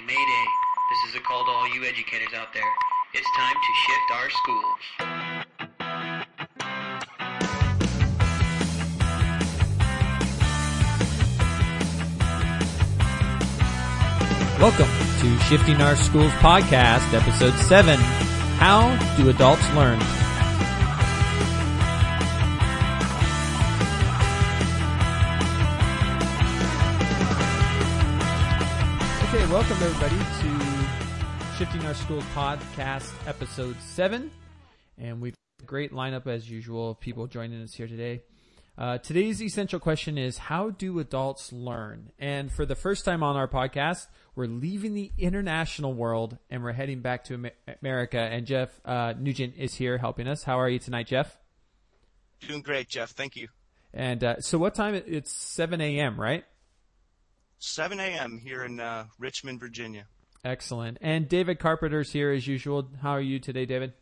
Mayday, mayday. This is a call to all you educators out there. It's time to shift our schools. Welcome to Shifting Our Schools podcast, episode 7 How Do Adults Learn? Welcome everybody to Shifting Our Schools podcast, episode 7. And we've got a great lineup as usual of people joining us here today. Uh, today's essential question is How do adults learn? And for the first time on our podcast, we're leaving the international world and we're heading back to America. And Jeff uh, Nugent is here helping us. How are you tonight, Jeff? Doing great, Jeff. Thank you. And uh, so, what time? It's 7 a.m., right? 7 a.m. here in uh, Richmond, Virginia. Excellent. And David Carpenter's here as usual. How are you today, David?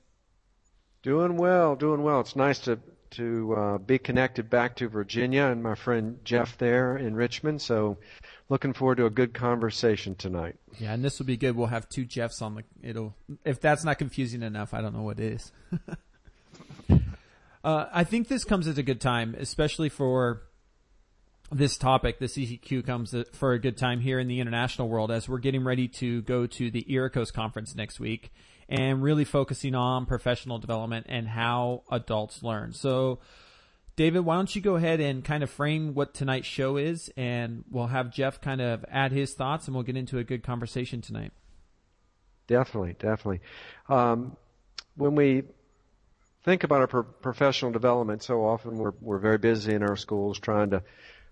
Doing well, doing well. It's nice to to uh, be connected back to Virginia and my friend Jeff there in Richmond. So, looking forward to a good conversation tonight. Yeah, and this will be good. We'll have two Jeffs on the. It'll if that's not confusing enough, I don't know what is. uh, I think this comes at a good time, especially for this topic. The CCQ comes for a good time here in the international world as we're getting ready to go to the EARCOS conference next week and really focusing on professional development and how adults learn. So. David, why don't you go ahead and kind of frame what tonight's show is, and we'll have Jeff kind of add his thoughts, and we'll get into a good conversation tonight. Definitely, definitely. Um, when we think about our pro- professional development, so often we're we're very busy in our schools trying to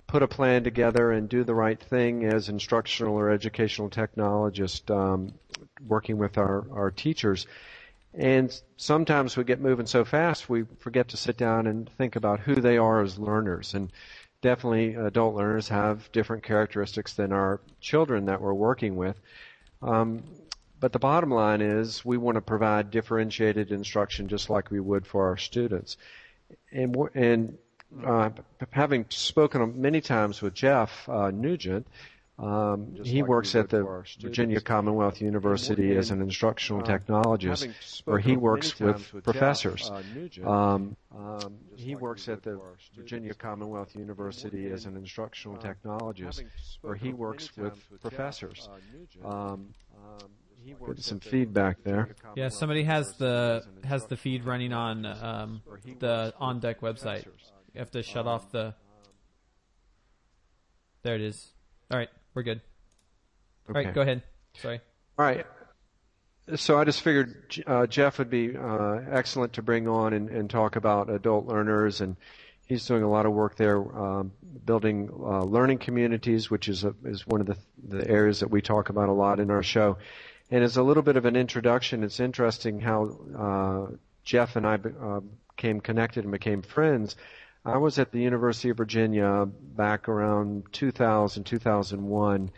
put a plan together and do the right thing as instructional or educational technologist um, working with our our teachers. And sometimes we get moving so fast we forget to sit down and think about who they are as learners. And definitely adult learners have different characteristics than our children that we're working with. Um, but the bottom line is we want to provide differentiated instruction just like we would for our students. And, and uh, having spoken many times with Jeff uh, Nugent, um, he like works at the for our students. Virginia Commonwealth University as an instructional uh, technologist, where he works with with professors. Jeff, uh, Nugent, Um, um, he like works at the for our students. Virginia Commonwealth University as an instructional uh, technologist, where he works with with professors. Jeff, uh, Nugent, Um, um, he just works like some feedback there. Yeah, somebody has the University as an has the feed running on um, the works on deck website. Professors. You have to shut Um, off the. There it is. All right, we're good. All right, go ahead. Sorry. All right. So I just figured uh, Jeff would be uh, excellent to bring on and, and talk about adult learners, and he's doing a lot of work there, um, building uh, learning communities, which is a, is one of the the areas that we talk about a lot in our show. And as a little bit of an introduction, it's interesting how uh, Jeff and I be- uh, became connected and became friends. I was at the University of Virginia back around 2000, 2001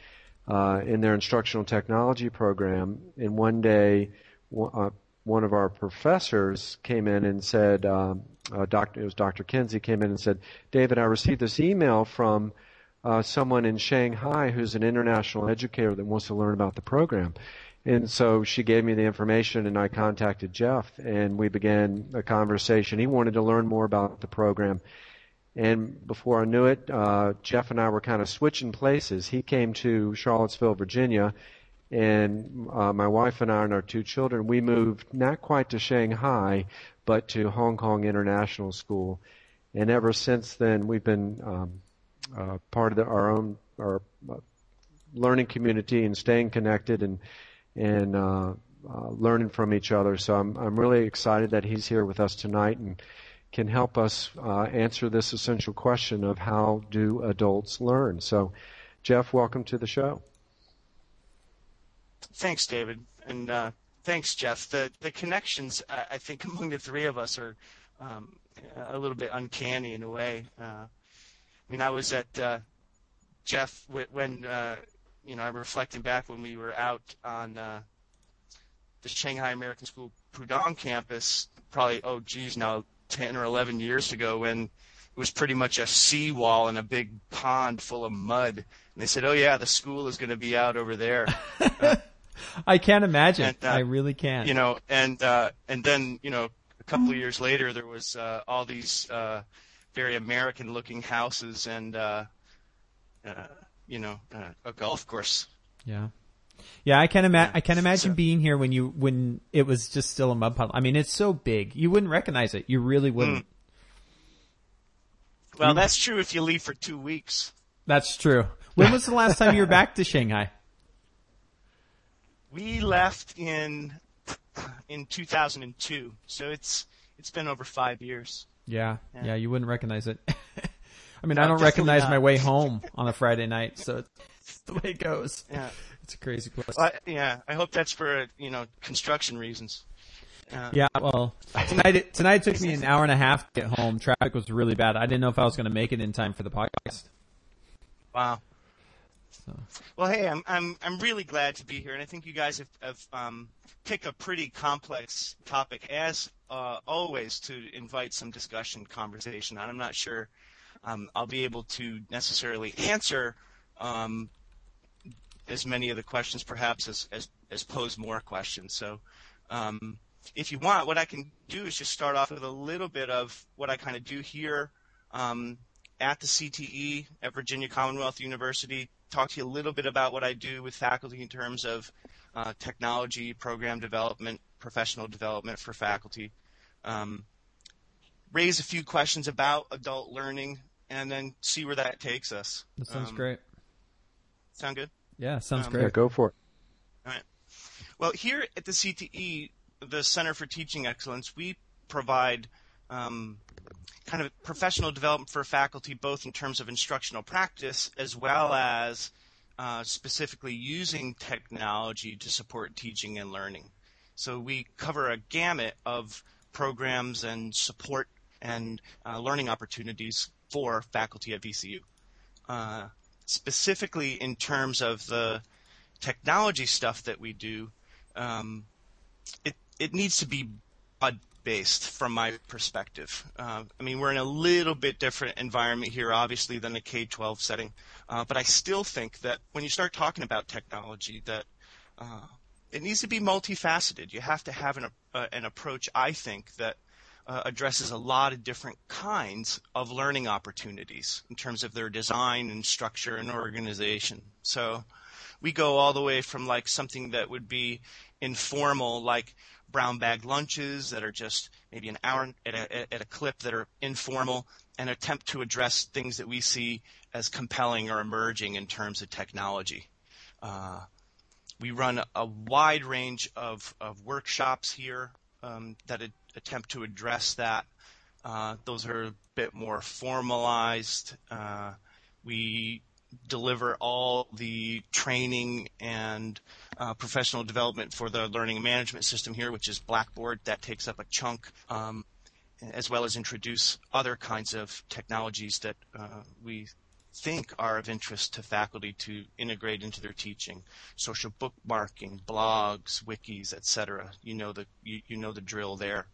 uh, in their instructional technology program. And one day, uh, one of our professors came in and said, um, uh, Dr. it was Dr. Kinsey came in and said, David, I received this email from uh, someone in Shanghai who's an international educator that wants to learn about the program. And so she gave me the information, and I contacted Jeff, and we began a conversation. He wanted to learn more about the program. And before I knew it, uh, Jeff and I were kind of switching places. He came to Charlottesville, Virginia, and uh, my wife and I and our two children, we moved not quite to Shanghai, but to Hong Kong International School. And ever since then, we've been um, uh, part of the, our own our uh, learning community and staying connected and and uh, uh, learning from each other. So I'm I'm really excited that he's here with us tonight and can help us uh, answer this essential question of how do adults learn. So, Jeff, welcome to the show. Thanks, David, and uh, thanks, Jeff. The the connections I, think among the three of us are um, a little bit uncanny in a way. Uh, I mean, I was at uh, Jeff when uh, you know I'm reflecting back when we were out on uh, the Shanghai American School Pudong campus, probably oh geez now ten or eleven years ago when it was pretty much a seawall and a big pond full of mud. And they said, "Oh yeah, the school is going to be out over there." Uh, I can't imagine. And, uh, I really can't. you know, and uh, and then you know a couple of years later there was uh, all these uh, very American-looking houses and uh, uh, you know uh, a golf course. Yeah. Yeah, I can ima- Yeah. I can imagine So- being here when you when it was just still a mud puddle. I mean, it's so big, you wouldn't recognize it. You really wouldn't. Mm. Well, that's true if you leave for two weeks. That's true. When was the last time you were back to Shanghai? We left in in 2002, so it's it's been over five years. Yeah, yeah, Yeah. you wouldn't recognize it. I mean, I don't recognize my way home on a Friday night, so it's the way it goes. Yeah, It's a crazy place. well, I- yeah. I hope that's for you know construction reasons. Uh, Yeah, well, tonight it, tonight it took me an hour and a half to get home. Traffic was really bad. I didn't know if I was going to make it in time for the podcast. Wow. So. Well, hey, I'm I'm I'm really glad to be here, and I think you guys have, have um, picked a pretty complex topic, as uh, always, to invite some discussion, conversation on. I'm not sure um, I'll be able to necessarily answer um, as many of the questions, perhaps, as as, as pose more questions. So. Um, if you want, what I can do is just start off with a little bit of what I kind of do here um, at the CTE at Virginia Commonwealth University. Talk to you a little bit about what I do with faculty in terms of uh, technology, program development, professional development for faculty. Um, raise a few questions about adult learning, and then see where that takes us. That sounds Um, great. Sound good? Yeah, sounds um, great. Yeah, go for it. All right. Well, here at the CTE, the Center for Teaching Excellence, we provide um, kind of professional development for faculty, both in terms of instructional practice as well as uh, specifically using technology to support teaching and learning. So we cover a gamut of programs and support and uh, learning opportunities for faculty at VCU. Uh, specifically in terms of the technology stuff that we do, um, it it needs to be broad based from my perspective. Uh, I mean, we're in a little bit different environment here, obviously, than a K-12 setting, uh, but I still think that when you start talking about technology, that uh, it needs to be multifaceted. You have to have an uh, an approach, I think, that uh, addresses a lot of different kinds of learning opportunities in terms of their design and structure and organization. So we go all the way from like something that would be informal, like brown bag lunches that are just maybe an hour at a, at a clip that are informal, and attempt to address things that we see as compelling or emerging in terms of technology. Uh, we run a wide range of, of workshops here um, that attempt to address that. Uh, those are a bit more formalized. Uh, we deliver all the training and uh, professional development for the learning management system here, which is Blackboard. That takes up a chunk, um, as well as introduce other kinds of technologies that uh, we think are of interest to faculty to integrate into their teaching. Social bookmarking, blogs, wikis, etc. You know the you, you know the drill there.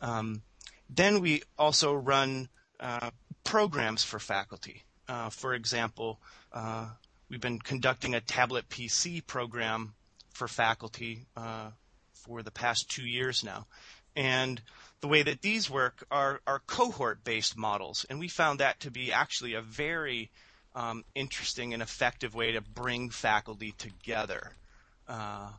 Um, then we also run uh, programs for faculty. Uh, for example, uh, we've been conducting a tablet PC program for faculty uh, for the past two years now. And the way that these work are, are cohort based models. And we found that to be actually a very um, interesting and effective way to bring faculty together. Uh,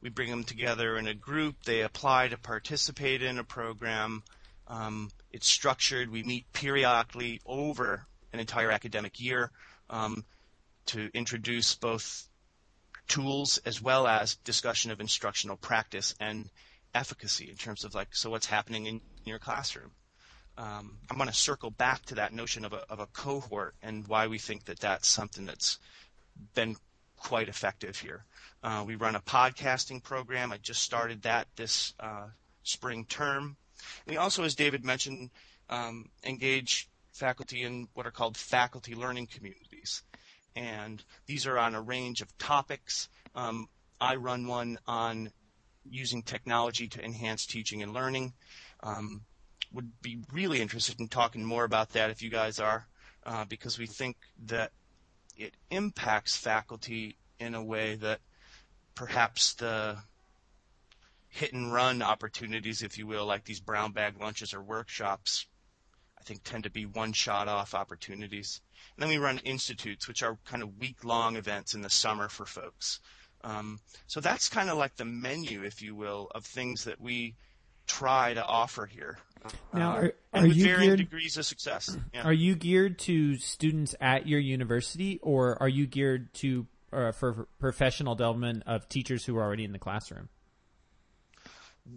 we bring them together in a group, they apply to participate in a program. Um, it's structured, we meet periodically over an entire academic year um, to introduce both tools as well as discussion of instructional practice and efficacy in terms of like so what's happening in your classroom. Um, I'm going to circle back to that notion of a, of a cohort and why we think that that's something that's been quite effective here. Uh, we run a podcasting program. I just started that this uh, spring term. We also, as David mentioned, um, engage faculty in what are called faculty learning communities. And these are on a range of topics. Um, I run one on using technology to enhance teaching and learning. Um, would be really interested in talking more about that if you guys are, uh, because we think that it impacts faculty in a way that perhaps the hit and run opportunities, if you will, like these brown bag lunches or workshops, I think tend to be one shot off opportunities. And then we run institutes, which are kind of week long events in the summer for folks. Um, so that's kind of like the menu, if you will, of things that we try to offer here. Now, Uh, are, and are with you varying geared? degrees of success. Yeah. Are you geared to students at your university, or are you geared to uh, for professional development of teachers who are already in the classroom?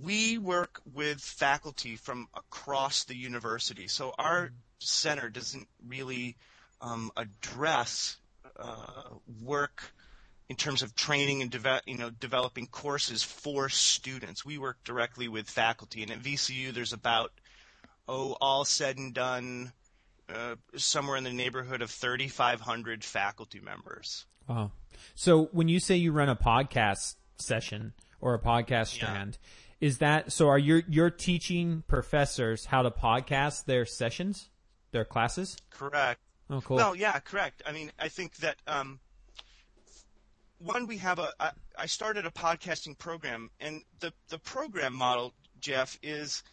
we work with faculty from across the university. So our center doesn't really um, address uh, work in terms of training and deve- you know developing courses for students. We work directly with faculty, and at VCU there's about oh all said and done. Uh, somewhere in the neighborhood of 3,500 faculty members. Wow. So when you say you run a podcast session or a podcast strand, is that so? Are you you're teaching professors how to podcast their sessions, their classes? Correct. Oh, cool. Well, yeah, correct. I mean, I think that um, one we have a. I, I started a podcasting program, and the the program model, Jeff, is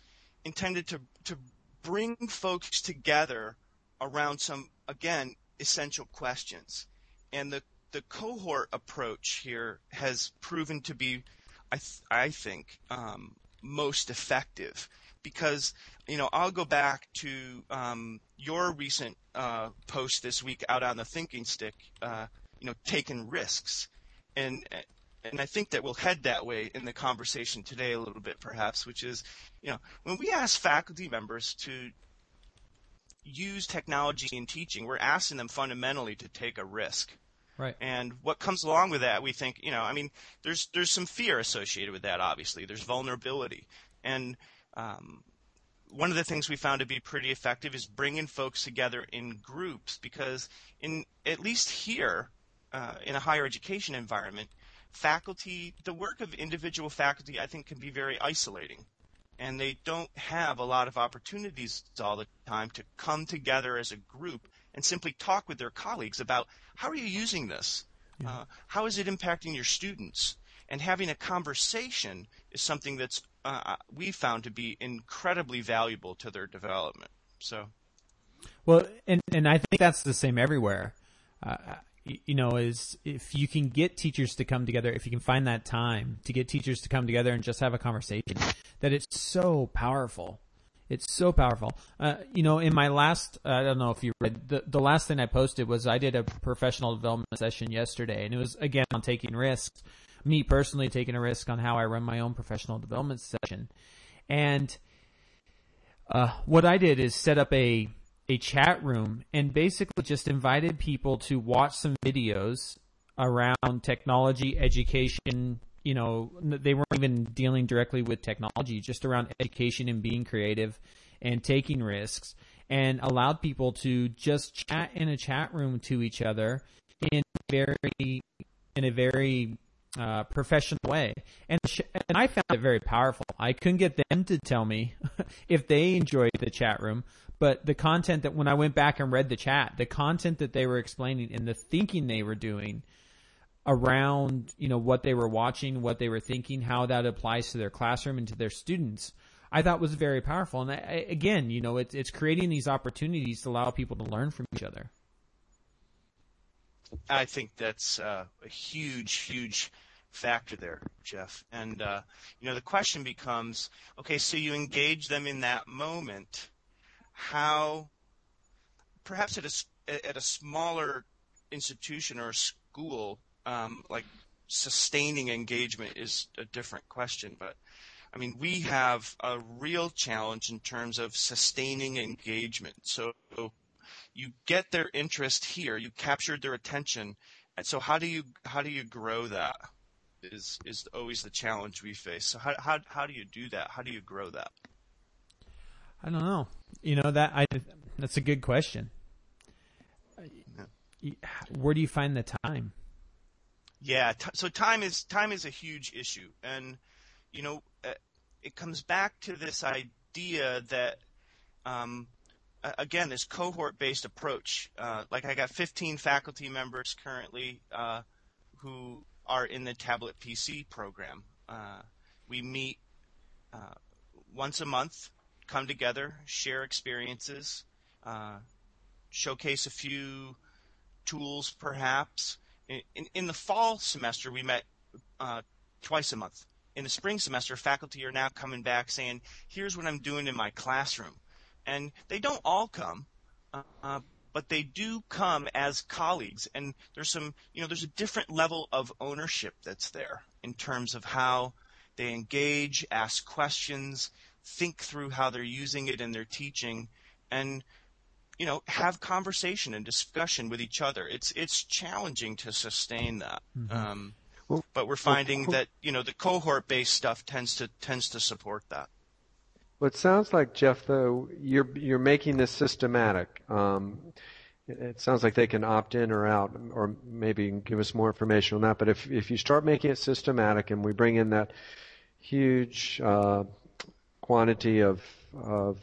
intended to to bring folks together around some again essential questions, and the the cohort approach here has proven to be, I th- I think, um, most effective because you know I'll go back to um, your recent uh, post this week out on the thinking stick, uh, you know, taking risks, and and I think that we'll head that way in the conversation today a little bit, perhaps, which is, you know, when we ask faculty members to use technology in teaching, we're asking them fundamentally to take a risk. right. And what comes along with that, we think, you know, I mean, there's there's some fear associated with that. Obviously, there's vulnerability, and um, one of the things we found to be pretty effective is bringing folks together in groups because, in at least here, uh, in a higher education environment, faculty, the work of individual faculty, I think, can be very isolating. And they don't have a lot of opportunities all the time to come together as a group and simply talk with their colleagues about how are you using this? Uh, how is it impacting your students? And having a conversation is something that's uh, we found to be incredibly valuable to their development. So, Well, and and I think that's the same everywhere. Uh, you know, is if you can get teachers to come together, if you can find that time to get teachers to come together and just have a conversation, that it's so powerful. It's so powerful. Uh, you know, in my last, I don't know if you read the the last thing I posted was I did a professional development session yesterday, and it was again on taking risks. Me personally taking a risk on how I run my own professional development session, and uh, what I did is set up a a chat room and basically just invited people to watch some videos around technology, education. You know, they weren't even dealing directly with technology, just around education and being creative and taking risks, and allowed people to just chat in a chat room to each other in very in a very uh, professional way, and and I found it very powerful. I couldn't get them to tell me if they enjoyed the chat room, but the content that when I went back and read the chat, the content that they were explaining and the thinking they were doing around you know what they were watching, what they were thinking, how that applies to their classroom and to their students. I thought was very powerful, and I, again, you know, it's it's creating these opportunities to allow people to learn from each other. I think that's uh, a huge, huge factor there, Jeff. And uh, you know, the question becomes, okay, so you engage them in that moment. How, perhaps at a at a smaller institution or school, um, like sustaining engagement is a different question, but. I mean, we have a real challenge in terms of sustaining engagement. So you get their interest here, you captured their attention, and so how do you how do you grow that? Is is always the challenge we face. So how how how do you do that? How do you grow that? I don't know. You know that I that's a good question. Where do you find the time? Yeah, t- so time is time is a huge issue, and you know uh, it comes back to this idea that um, again, this cohort-based approach. Uh, like I got 15 faculty members currently uh, who are in the tablet PC program. Uh, we meet uh, once a month, come together, share experiences, uh, showcase a few tools, perhaps. In, in, in, the fall semester, we met uh, twice a month. In the spring semester, faculty are now coming back saying, "Here's what I'm doing in my classroom." and they don't all come, uh, but they do come as colleagues. And there's some, you know, there's a different level of ownership that's there in terms of how they engage, ask questions, think through how they're using it in their teaching, and you know, have conversation and discussion with each other. It's it's challenging to sustain that. Mm-hmm. Um, well, but we're finding well, that you know the cohort based stuff tends to tends to support that. Well, it sounds like Jeff, though you're you're making this systematic. Um, it sounds like they can opt in or out, or maybe give us more information on that. But if if you start making it systematic, and we bring in that huge uh, quantity of of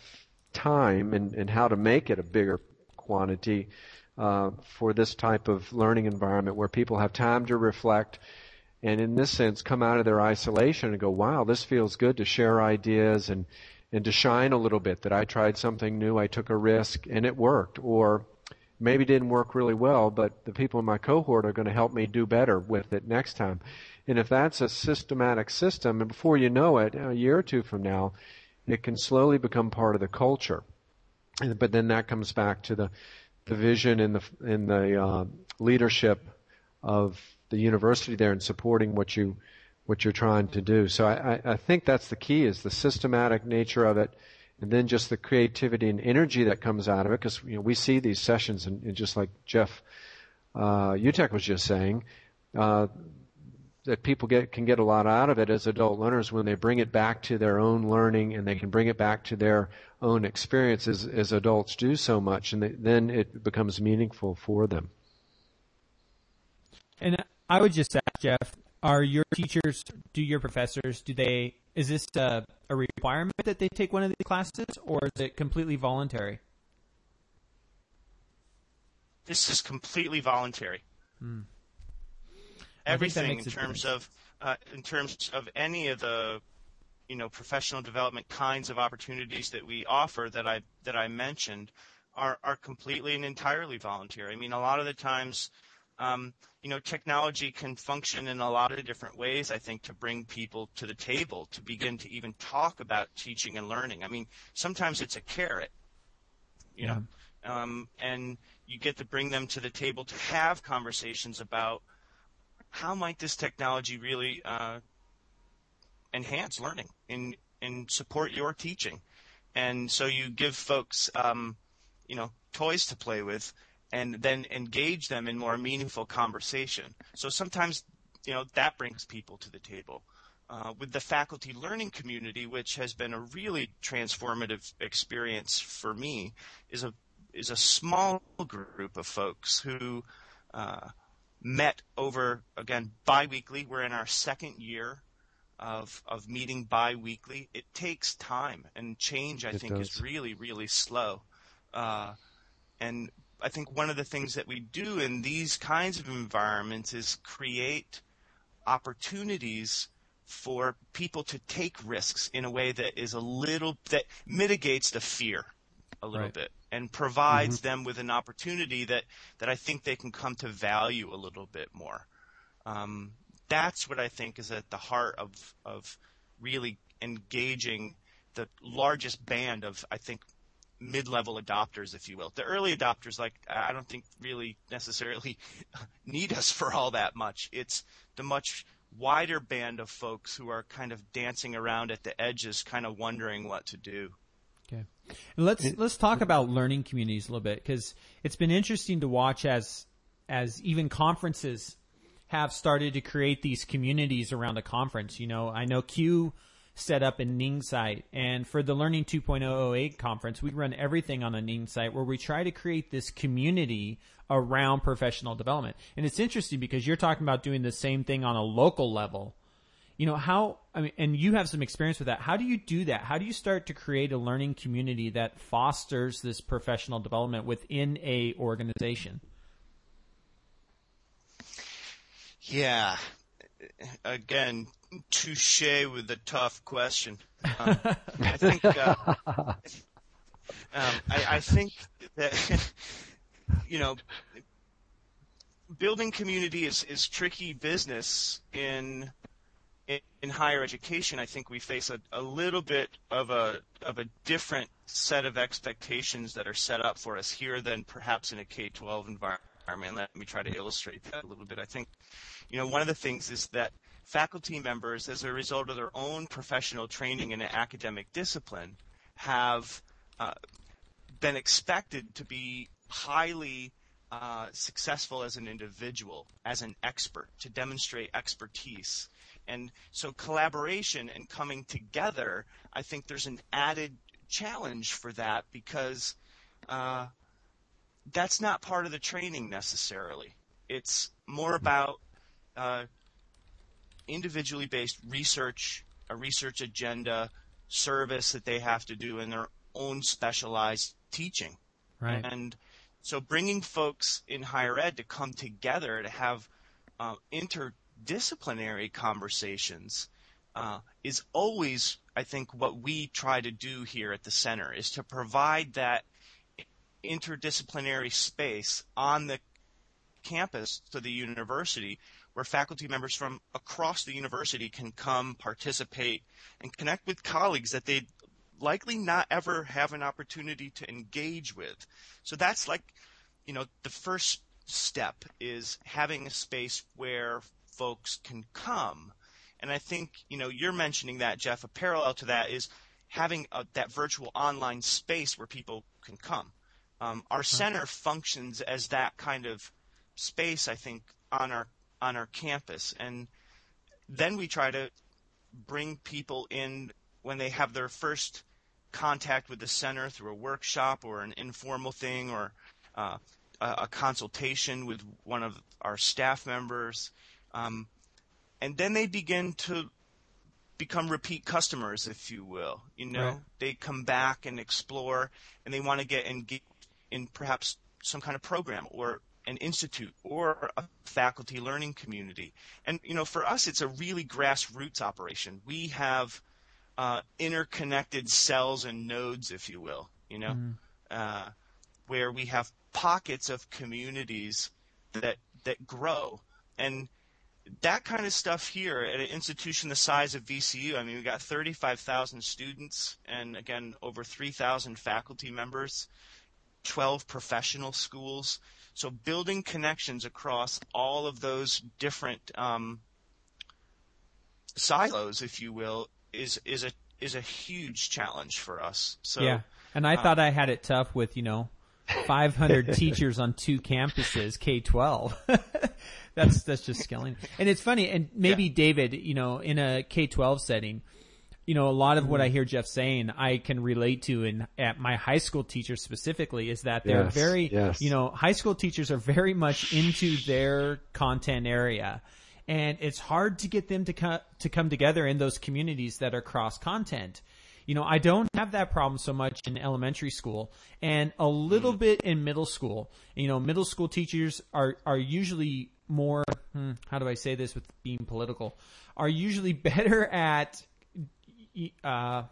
time and, and how to make it a bigger quantity uh, for this type of learning environment where people have time to reflect and in this sense come out of their isolation and go, wow, this feels good to share ideas and and to shine a little bit that I tried something new, I took a risk, and it worked. Or maybe didn't work really well, but the people in my cohort are going to help me do better with it next time. And if that's a systematic system, and before you know it, a year or two from now, it can slowly become part of the culture. But then that comes back to the the vision and the and the uh, leadership of the university there and supporting what you what you're trying to do. So I, I think that's the key is the systematic nature of it and then just the creativity and energy that comes out of it because you know, we see these sessions and, and just like Jeff uh, was just saying, uh, that people get can get a lot out of it as adult learners when they bring it back to their own learning and they can bring it back to their own experiences as adults do so much and they, then it becomes meaningful for them. And I would just ask Jeff, are your teachers, do your professors, do they, is this a, a requirement that they take one of these classes or is it completely voluntary? This is completely voluntary. Hmm. Everything in terms of uh, in terms of any of the you know professional development kinds of opportunities that we offer that I that I mentioned are are completely and entirely voluntary. I mean, a lot of the times um, you know, technology can function in a lot of different ways, I think, to bring people to the table, to begin to even talk about teaching and learning. I mean, sometimes it's a carrot, you yeah. know, um, and you get to bring them to the table to have conversations about how might this technology really uh, enhance learning and, and support your teaching. And so you give folks, um, you know, toys to play with and then engage them in more meaningful conversation. So sometimes, you know, that brings people to the table. Uh, with the faculty learning community, which has been a really transformative experience for me, is a is a small group of folks who uh, met over again biweekly. We're in our second year of of meeting biweekly. It takes time, and change I it think does. is really really slow. Uh, and I think one of the things that we do in these kinds of environments is create opportunities for people to take risks in a way that is a little that mitigates the fear a little right. bit and provides mm-hmm. them with an opportunity that that I think they can come to value a little bit more. Um, that's what I think is at the heart of of really engaging the largest band of I think mid-level adopters, if you will. The early adopters, like I don't think really necessarily need us for all that much. It's the much wider band of folks who are kind of dancing around at the edges, kind of wondering what to do. And let's let's talk about learning communities a little bit because it's been interesting to watch as as even conferences have started to create these communities around a conference. You know, I know Q set up a Ning site. And for the Learning 2.008 conference, we run everything on a Ning site where we try to create this community around professional development. And it's interesting because you're talking about doing the same thing on a local level you know how I mean, and you have some experience with that. How do you do that? How do you start to create a learning community that fosters this professional development within a organization? Yeah, again, touche with a tough question. Um, I think uh, um, I, I think that you know building community is, is tricky business in, in, in higher education. I think we face a, a little bit of a of a different set of expectations that are set up for us here than perhaps in a K-12 environment. Let me try to illustrate that a little bit. I think, you know, one of the things is that faculty members, as a result of their own professional training in an academic discipline, have uh, been expected to be highly uh, successful as an individual, as an expert, to demonstrate expertise. And so collaboration and coming together, I think there's an added challenge for that because uh, that's not part of the training necessarily. It's more about uh, individually based research, a research agenda, service that they have to do in their own specialized teaching. Right. And so bringing folks in higher ed to come together to have uh, interdisciplinary conversations uh, is always, I think, what we try to do here at the center is to provide that interdisciplinary space on the campus to the university where faculty members from across the university can come participate and connect with colleagues that they likely not ever have an opportunity to engage with. So that's like, you know, the first step is having a space where folks can come. And I think, you know, you're mentioning that, Jeff. A parallel to that is having a, that virtual online space where people can come. Um, our center functions as that kind of space, I think, on our on our campus, and then we try to bring people in when they have their first contact with the center through a workshop or an informal thing or uh, a, a, consultation with one of our staff members. Um, and then they begin to become repeat customers, if you will. You know, right. they come back and explore, and they want to get engaged in perhaps some kind of program or an institute or a faculty learning community. And you know, for us, it's a really grassroots operation. We have uh, interconnected cells and nodes, if you will, you know, mm-hmm. uh, where we have pockets of communities that that grow, and that kind of stuff here at an institution the size of VCU. I mean, we've got 35,000 students, and again, over 3,000 faculty members, 12 professional schools. So building connections across all of those different um, silos, if you will, is is a is a huge challenge for us. So yeah, and I uh, thought I had it tough with you know 500 teachers on two campuses, K 12. that's that's just scaling. And it's funny, and maybe yeah. David, you know, in a K 12 setting, you know, a lot of what I mm-hmm. hear Jeff saying, I can relate to in at my high school teachers specifically is that they're yes, very, yes. you know, high school teachers are very much into their content area and it's hard to get them to co- to come together in those communities that are cross content. You know, I don't have that problem so much in elementary school and a little mm. bit in middle school. You know, middle school teachers are are usually more hmm, how do I say this with being political? Are usually better at uh,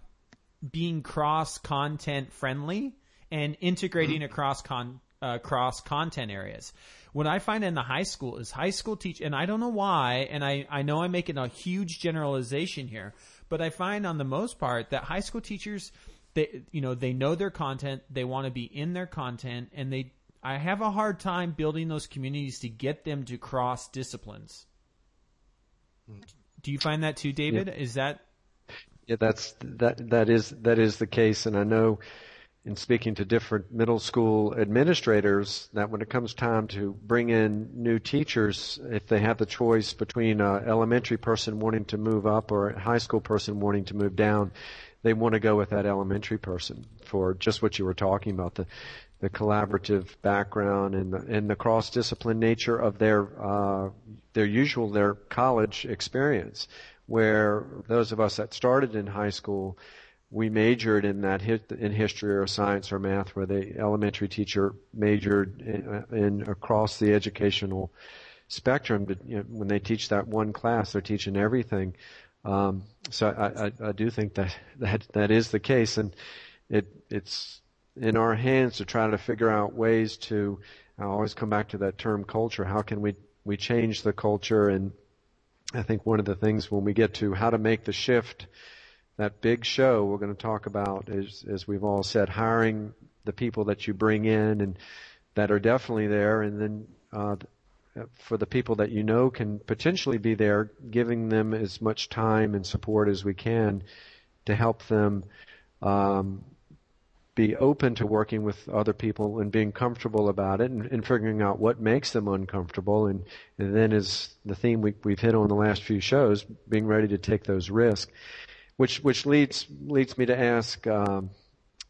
being cross content friendly and integrating mm. across con uh, cross content areas. What I find in the high school is high school teach, and I don't know why, and I, I know I'm making a huge generalization here, but I find on the most part that high school teachers, they, you know, they know their content, they want to be in their content, and they, I have a hard time building those communities to get them to cross disciplines. Do you find that too, David? Yeah. Is that? Yeah, that's that that is that is the case, and I know in speaking to different middle school administrators that when it comes time to bring in new teachers, if they have the choice between an elementary person wanting to move up or a high school person wanting to move down, they want to go with that elementary person for just what you were talking about the the collaborative background and the, and the cross discipline nature of their uh, their usual their college experience, where those of us that started in high school we majored in that in history or science or math, where the elementary teacher majored in, in across the educational spectrum. You know, when they teach that one class, they're teaching everything. Um, so I, I, I do think that that that is the case, and it it's in our hands to try to figure out ways to. I always come back to that term culture. How can we we change the culture? And I think one of the things when we get to how to make the shift that big show we're going to talk about is, as we've all said, hiring the people that you bring in and that are definitely there, and then uh, for the people that you know can potentially be there, giving them as much time and support as we can to help them um, be open to working with other people and being comfortable about it and, and figuring out what makes them uncomfortable. And, and then as the theme we, we've hit on the last few shows, being ready to take those risks which which leads leads me to ask um,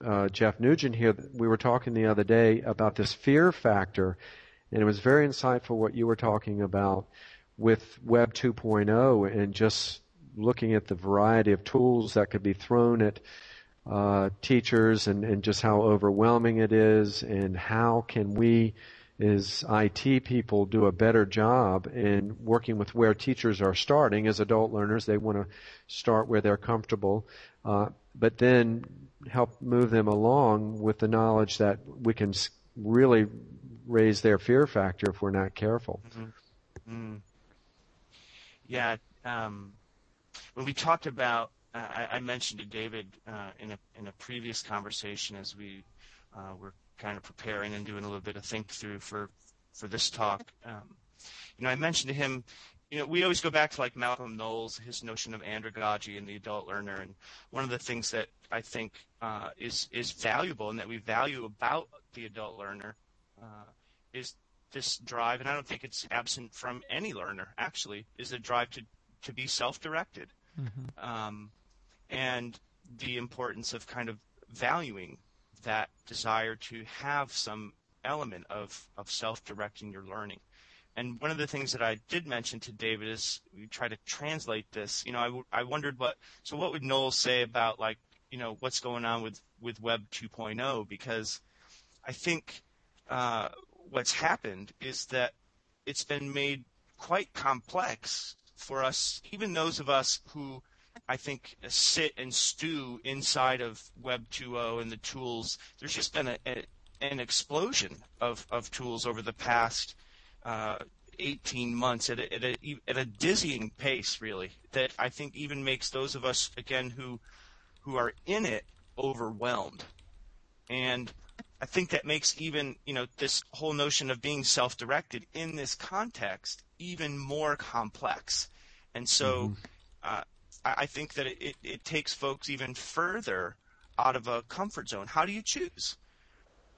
uh, Jeff Nugent here. We were talking the other day about this fear factor, and it was very insightful what you were talking about with Web 2.0 and just looking at the variety of tools that could be thrown at uh, teachers and, and just how overwhelming it is, and how can we is IT people do a better job in working with where teachers are starting as adult learners. They want to start where they're comfortable, uh, but then help move them along with the knowledge that we can really raise their fear factor if we're not careful. Mm-hmm. Mm. Yeah. Um, when we talked about, uh, I, I, mentioned to David uh, in a in a previous conversation as we uh, were kind of preparing and doing a little bit of think through for for this talk. Um, you know, I mentioned to him, you know, we always go back to like Malcolm Knowles, his notion of andragogy and the adult learner, and one of the things that I think uh, is is valuable and that we value about the adult learner uh, is this drive, and I don't think it's absent from any learner actually, is the drive to to be self-directed, mm-hmm. um, and the importance of kind of valuing that desire to have some element of, of self-directing your learning. And one of the things that I did mention to David is we try to translate this. You know, I, w- I wondered what, so what would Knowles say about like, you know, what's going on with, with Web 2.0? Because I think uh, what's happened is that it's been made quite complex for us, even those of us who I think, sit and stew inside of Web 2.0 and the tools. There's just been a, a, an explosion of, of tools over the past uh, 18 months at a, at, a, at a dizzying pace, really, that I think even makes those of us, again, who, who are in it overwhelmed. And I think that makes even, you know, this whole notion of being self-directed in this context even more complex. And so, mm-hmm. uh, I think that it, it takes folks even further out of a comfort zone. How do you choose?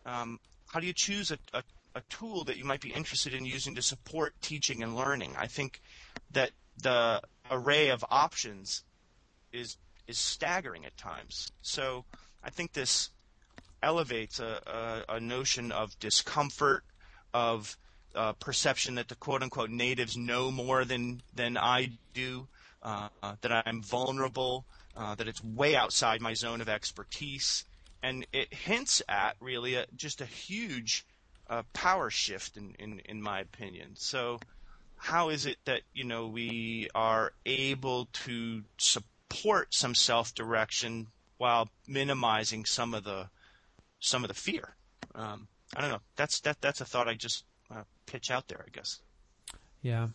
Um, how do you choose a, a, a, tool that you might be interested in using to support teaching and learning? I think that the array of options is is staggering at times. So I think this elevates a, a, a notion of discomfort, of uh, perception that the quote unquote natives know more than than I do uh, that I'm vulnerable, uh, that it's way outside my zone of expertise, and it hints at really a, just a huge uh, power shift in, in, in my opinion. So, how is it that you know we are able to support some self-direction while minimizing some of the some of the fear? Um, I don't know. That's that that's a thought I just uh, pitch out there. I guess. Yeah,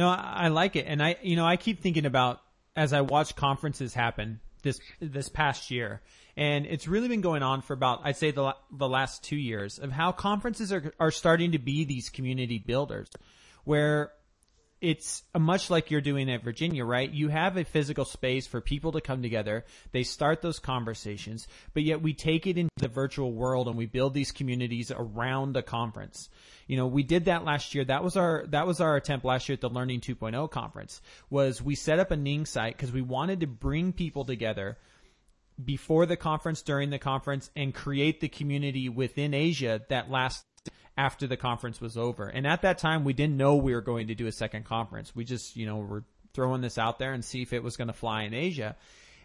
no, I, I like it, and I, you know, I keep thinking about as I watch conferences happen this this past year, and it's really been going on for about I'd say the the last two years of how conferences are are starting to be these community builders, where it's much like you're doing at Virginia, right? You have a physical space for people to come together. They start those conversations, but yet we take it into the virtual world and we build these communities around a conference. You know, we did that last year. That was our, that was our attempt last year at the Learning 2.0 conference was we set up a Ning site because we wanted to bring people together before the conference, during the conference, and create the community within Asia that lasts after the conference was over. And at that time, we didn't know we were going to do a second conference. We just, you know, were throwing this out there and see if it was going to fly in Asia.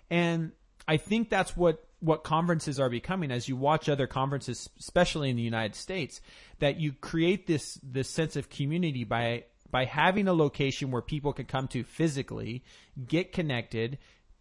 And I think that's what what conferences are becoming as you watch other conferences, especially in the United States, that you create this this sense of community by by having a location where people can come to physically, get connected,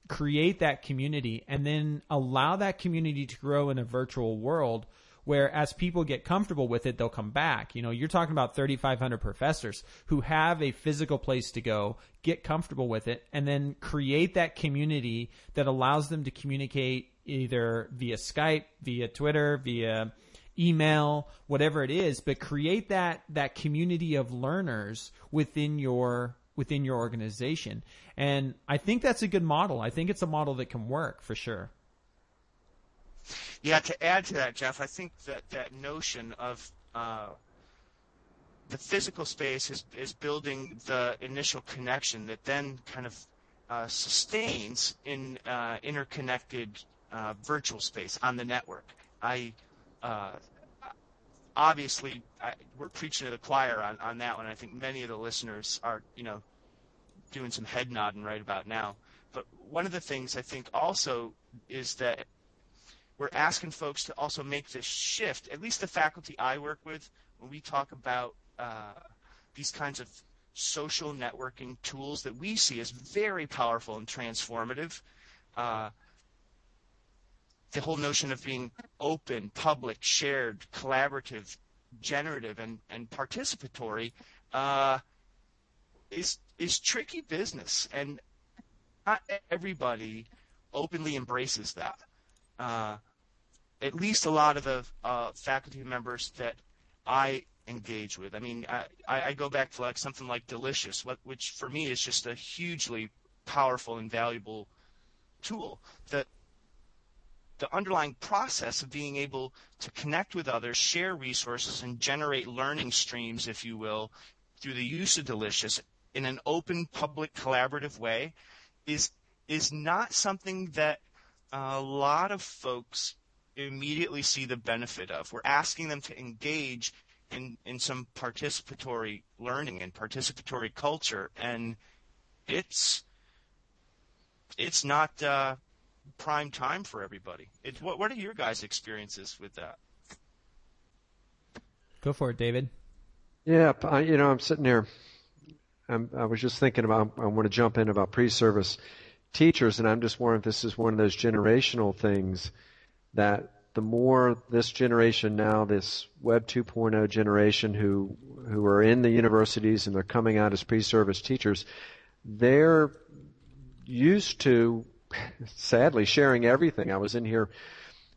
create that community, and then allow that community to grow in a virtual world where as people get comfortable with it, they'll come back. You know, you're talking about 3,500 professors who have a physical place to go, get comfortable with it, and then create that community that allows them to communicate either via Skype, via Twitter, via email, whatever it is, but create that, that community of learners within your within your organization. And I think that's a good model. I think it's a model that can work for sure. Yeah, to add to that, Jeff, I think that that notion of uh, the physical space is, is building the initial connection that then kind of uh, sustains in uh, interconnected uh, virtual space on the network. I uh, obviously I, we're preaching to the choir on, on that one. I think many of the listeners are, you know, doing some head nodding right about now. But one of the things I think also is that we're asking folks to also make this shift. At least the faculty I work with, when we talk about uh, these kinds of social networking tools that we see as very powerful and transformative. Uh, the whole notion of being open, public, shared, collaborative, generative, and, and participatory uh, is is tricky business, and not everybody openly embraces that. Uh, at least a lot of the uh, faculty members that I engage with. I mean, I, I go back to like something like Delicious, which for me is just a hugely powerful and valuable tool. That the underlying process of being able to connect with others, share resources, and generate learning streams, if you will, through the use of Delicious in an open, public, collaborative way is is not something that a lot of folks immediately see the benefit of. We're asking them to engage in, in some participatory learning and participatory culture, and it's it's not uh, prime time for everybody. It, what, what are your guys' experiences with that? Go for it, David. Yeah, I, you know, I'm sitting here. I'm, I was just thinking about. I want to jump in about pre-service teachers, and I'm just wondering if this is one of those generational things that the more this generation now, this Web 2.0 generation who who are in the universities and they're coming out as pre-service teachers, they're used to sadly sharing everything. I was in here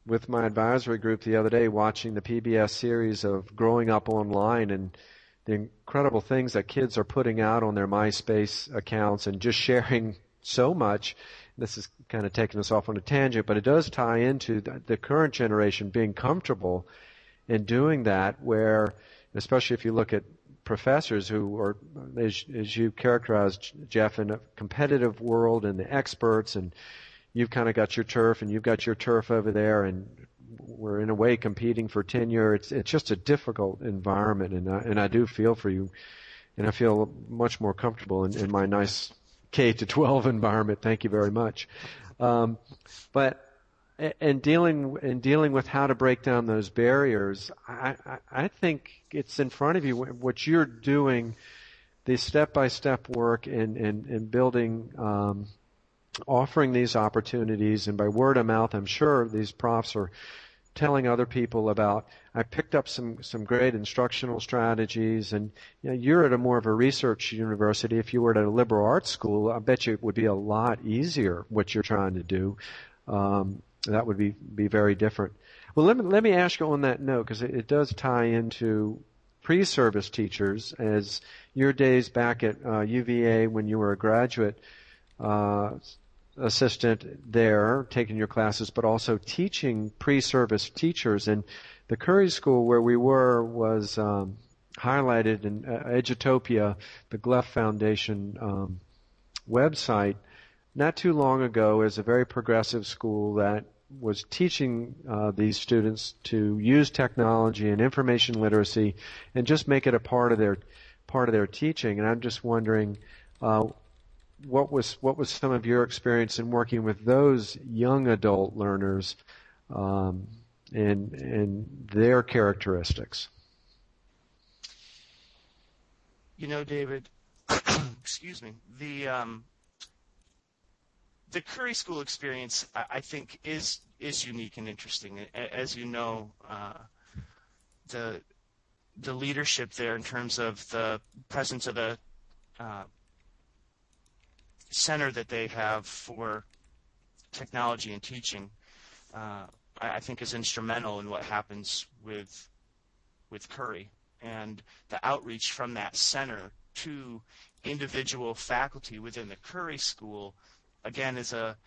with my advisory group the other day watching the PBS series of growing up online and the incredible things that kids are putting out on their MySpace accounts and just sharing so much. This is kind of taking us off on a tangent, but it does tie into the, the current generation being comfortable in doing that where, especially if you look at professors who are, as, as you characterized, Jeff, in a competitive world and the experts, and you've kind of got your turf and you've got your turf over there, and we're in a way competing for tenure. It's it's just a difficult environment, and I, and I do feel for you, and I feel much more comfortable in, in my nice K to 12 environment. Thank you very much. Um, but and dealing and dealing with how to break down those barriers, I, I, I think it's in front of you. What you're doing, the step-by-step work in in, in building, um, offering these opportunities, and by word of mouth, I'm sure these profs are telling other people about. I picked up some some great instructional strategies, and you know, you're at a more of a research university. If you were at a liberal arts school, I bet you it would be a lot easier what you're trying to do. Um, that would be be very different. Well, let me let me ask you on that note because it, it, does tie into pre-service teachers as your days back at uh, UVA when you were a graduate uh, assistant there, taking your classes, but also teaching pre-service teachers. And the Curry School where we were was um, highlighted in uh, Edutopia, the GLEF Foundation um, website not too long ago as a very progressive school that was teaching uh, these students to use technology and information literacy and just make it a part of their part of their teaching. And I'm just wondering, uh, what was what was some of your experience in working with those young adult learners um, and and their characteristics? You know, David. excuse me. The um, the Curry School experience, I, I, think, is is unique and interesting. As you know, uh, the the leadership there in terms of the presence of the uh, center that they have for technology and teaching, uh, I, think is instrumental in what happens with with Curry and the outreach from that center to individual faculty within the Curry School again is a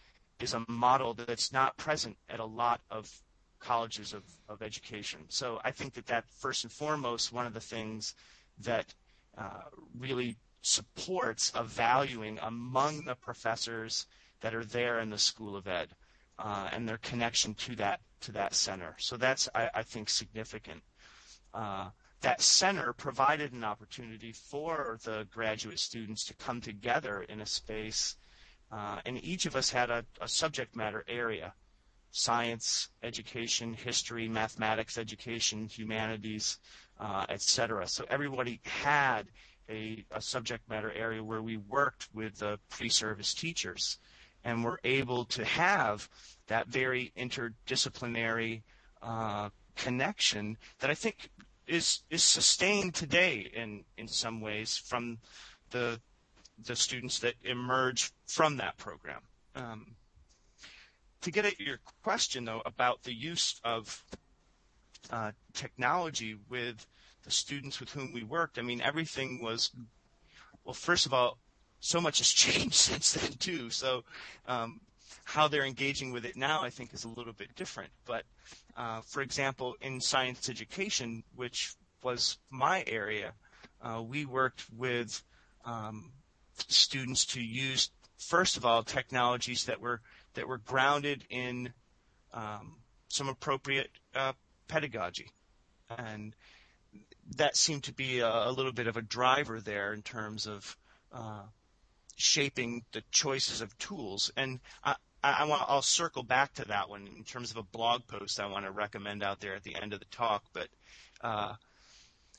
is a model that's not present at a lot of colleges of, of education. So I think that that first and foremost one of the things that uh, really supports a valuing among the professors that are there in the School of Ed uh, and their connection to that to that center. So that's I, I think significant. Uh, that center provided an opportunity for the graduate students to come together in a space uh, and each of us had a, a, subject matter area science, education, history, mathematics, education, humanities, uh, etc. So everybody had a, a, subject matter area where we worked with the pre-service teachers and we're able to have that very interdisciplinary uh, connection that I think is is sustained today in in some ways from the the students that emerge from that program. Um, to get at your question, though, about the use of uh, technology with the students with whom we worked, I mean, everything was, well, first of all, so much has changed since then, too. So, um, how they're engaging with it now, I think, is a little bit different. But, uh, for example, in science education, which was my area, uh, we worked with um, students to use first of all technologies that were that were grounded in um, some appropriate uh, pedagogy, and that seemed to be a, a, little bit of a driver there in terms of uh, shaping the choices of tools. And I, I want I'll circle back to that one in terms of a blog post I want to recommend out there at the end of the talk, but. Uh,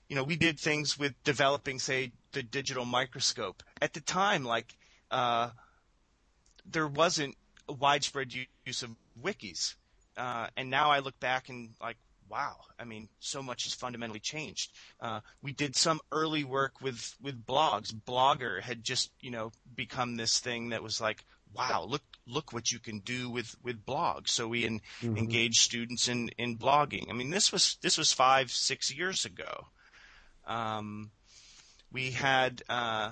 you know, we did things with developing, say, the digital microscope. At the time, like, uh, there wasn't widespread use of wikis. Uh, and now I look back and like, wow, I mean, so much has fundamentally changed. Uh, we did some early work with, with blogs. Blogger had just, you know, become this thing that was like, wow, look, look what you can do with, with blogs. So we in, mm-hmm. engage students in, in blogging. I mean, this was, this was five, six years ago. Um, we had uh,